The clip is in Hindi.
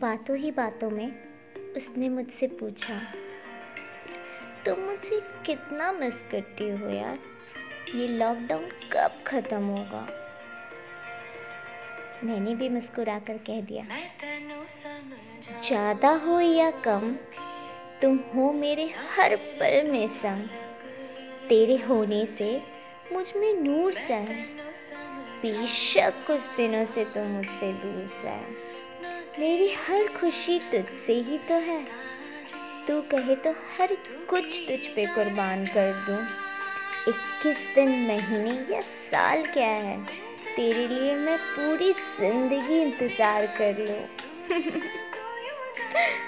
बातों ही बातों में उसने मुझसे पूछा, तुम मुझे कितना मिस करती हो यार? ये लॉकडाउन कब ख़त्म होगा? मैंने भी मुस्कुरा कर कह दिया, ज़्यादा हो या कम, तुम हो मेरे हर पल में संग। तेरे होने से मुझमें नूर सा है। बेशक कुछ दिनों से तुम मुझसे दूर सा है। मेरी हर खुशी तुझसे ही तो है। तू कहे तो हर कुछ तुझ पे कुर्बान कर दूँ। इक्कीस दिन, महीने या साल क्या है? तेरे लिए मैं पूरी ज़िंदगी इंतज़ार कर लूँ।